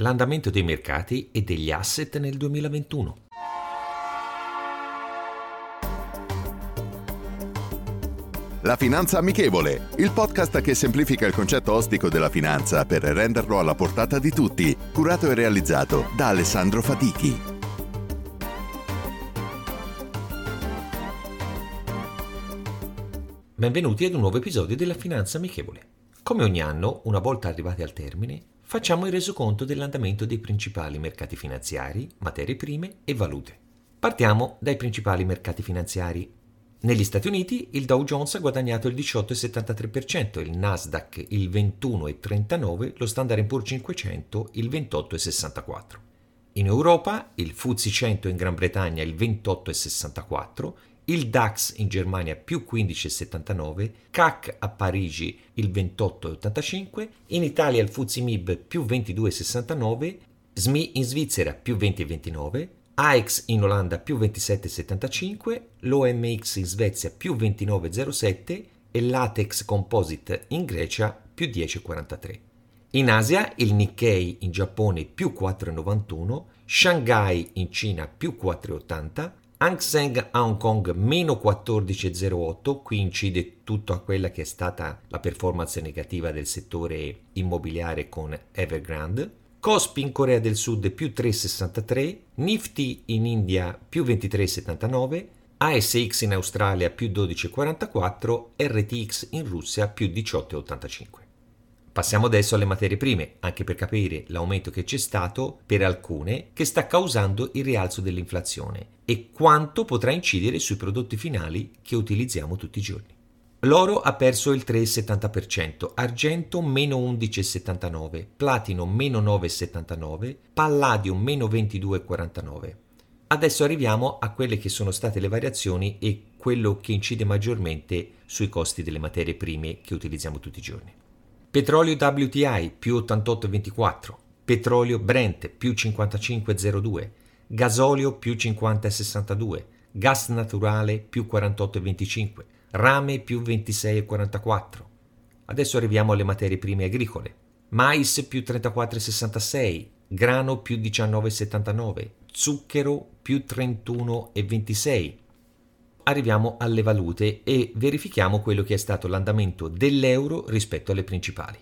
L'andamento dei mercati e degli asset nel 2021. La Finanza Amichevole, il podcast che semplifica il concetto ostico della finanza per renderlo alla portata di tutti, curato e realizzato da Alessandro Fatichi. Benvenuti ad un nuovo episodio della Finanza Amichevole. Come ogni anno, una volta arrivati al termine, facciamo il resoconto dell'andamento dei principali mercati finanziari, materie prime e valute. Partiamo dai principali mercati finanziari. Negli Stati Uniti il Dow Jones ha guadagnato il 18,73%, il Nasdaq il 21,39%, lo Standard Poor's 500 il 28,64%. In Europa il FTSE 100 in Gran Bretagna il 28,64%, il DAX in Germania più 15,79, CAC a Parigi il 28,85, in Italia il FTSE MIB più 22,69, SMI in Svizzera più 20,29, AEX in Olanda più 27,75, l'OMX in Svezia più 29,07 e l'Atex Composite in Grecia più 10,43. In Asia il Nikkei in Giappone più 4,91, Shanghai in Cina più 4,80, Hang Seng a Hong Kong meno 14,08, qui incide tutto a quella che è stata la performance negativa del settore immobiliare con Evergrande. Kospi in Corea del Sud più 3,63, Nifty in India più 23,79, ASX in Australia più 12,44, RTX in Russia più 18,85. Passiamo adesso alle materie prime, anche per capire l'aumento che c'è stato per alcune che sta causando il rialzo dell'inflazione e quanto potrà incidere sui prodotti finali che utilizziamo tutti i giorni. L'oro ha perso il 3,70%, argento meno 11,79%, platino meno 9,79%, palladium meno 22,49%. Adesso arriviamo a quelle che sono state le variazioni e quello che incide maggiormente sui costi delle materie prime che utilizziamo tutti i giorni. Petrolio WTI più 88,24, petrolio Brent più 55,02, gasolio più 50,62, gas naturale più 48,25, rame più 26,44. Adesso arriviamo alle materie prime agricole. Mais più 34,66, grano più 19,79, zucchero più 31,26, arriviamo alle valute e verifichiamo quello che è stato l'andamento dell'euro rispetto alle principali.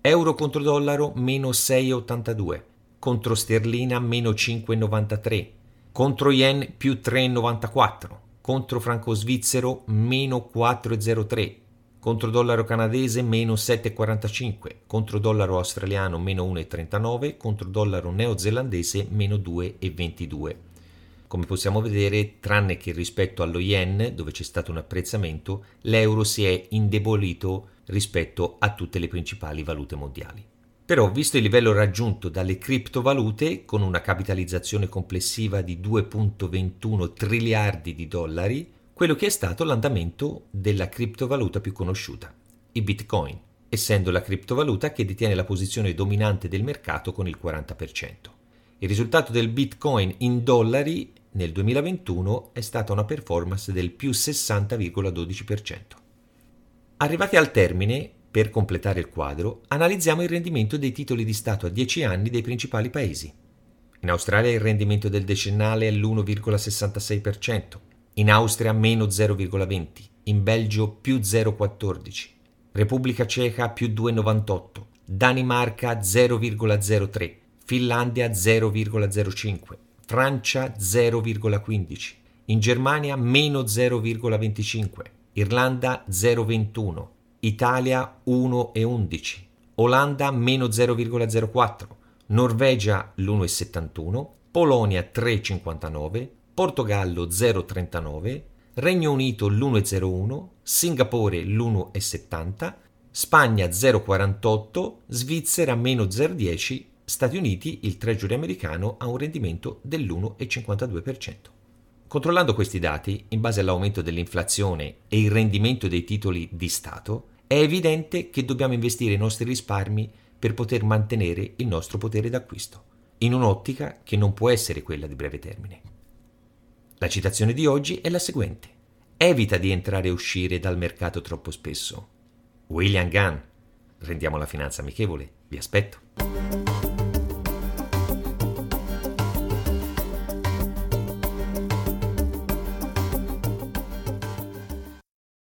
Euro contro dollaro meno 6,82, contro sterlina meno 5,93, contro yen più 3,94, contro franco svizzero meno 4,03, contro dollaro canadese meno 7,45, contro dollaro australiano meno 1,39, contro dollaro neozelandese meno 2,22. Come possiamo vedere, tranne che rispetto allo yen, dove c'è stato un apprezzamento, l'euro si è indebolito rispetto a tutte le principali valute mondiali. Però, visto il livello raggiunto dalle criptovalute, con una capitalizzazione complessiva di 2.21 triliardi di dollari, quello che è stato l'andamento della criptovaluta più conosciuta, i bitcoin, essendo la criptovaluta che detiene la posizione dominante del mercato con il 40%. Il risultato del bitcoin in dollari nel 2021 è stata una performance del più 60,12%. Arrivati al termine, per completare il quadro, analizziamo il rendimento dei titoli di Stato a 10 anni dei principali paesi. In Australia il rendimento del decennale è l'1,66%, in Austria meno 0,20%, in Belgio più 0,14%, Repubblica Ceca più 2,98%, Danimarca 0,03%, Finlandia 0,05%, Francia 0,15, in Germania meno 0,25, Irlanda 0,21, Italia 1,11, Olanda meno 0,04, Norvegia l'1,71, Polonia 3,59, Portogallo 0,39, Regno Unito l'1,01, Singapore l'1,70, Spagna 0,48, Svizzera meno 0,10, Stati Uniti il Treasury americano ha un rendimento dell'1,52%. Controllando questi dati, in base all'aumento dell'inflazione e il rendimento dei titoli di Stato, è evidente che dobbiamo investire i nostri risparmi per poter mantenere il nostro potere d'acquisto, in un'ottica che non può essere quella di breve termine. La citazione di oggi è la seguente. Evita di entrare e uscire dal mercato troppo spesso. William Gunn. Rendiamo la finanza amichevole. Vi aspetto.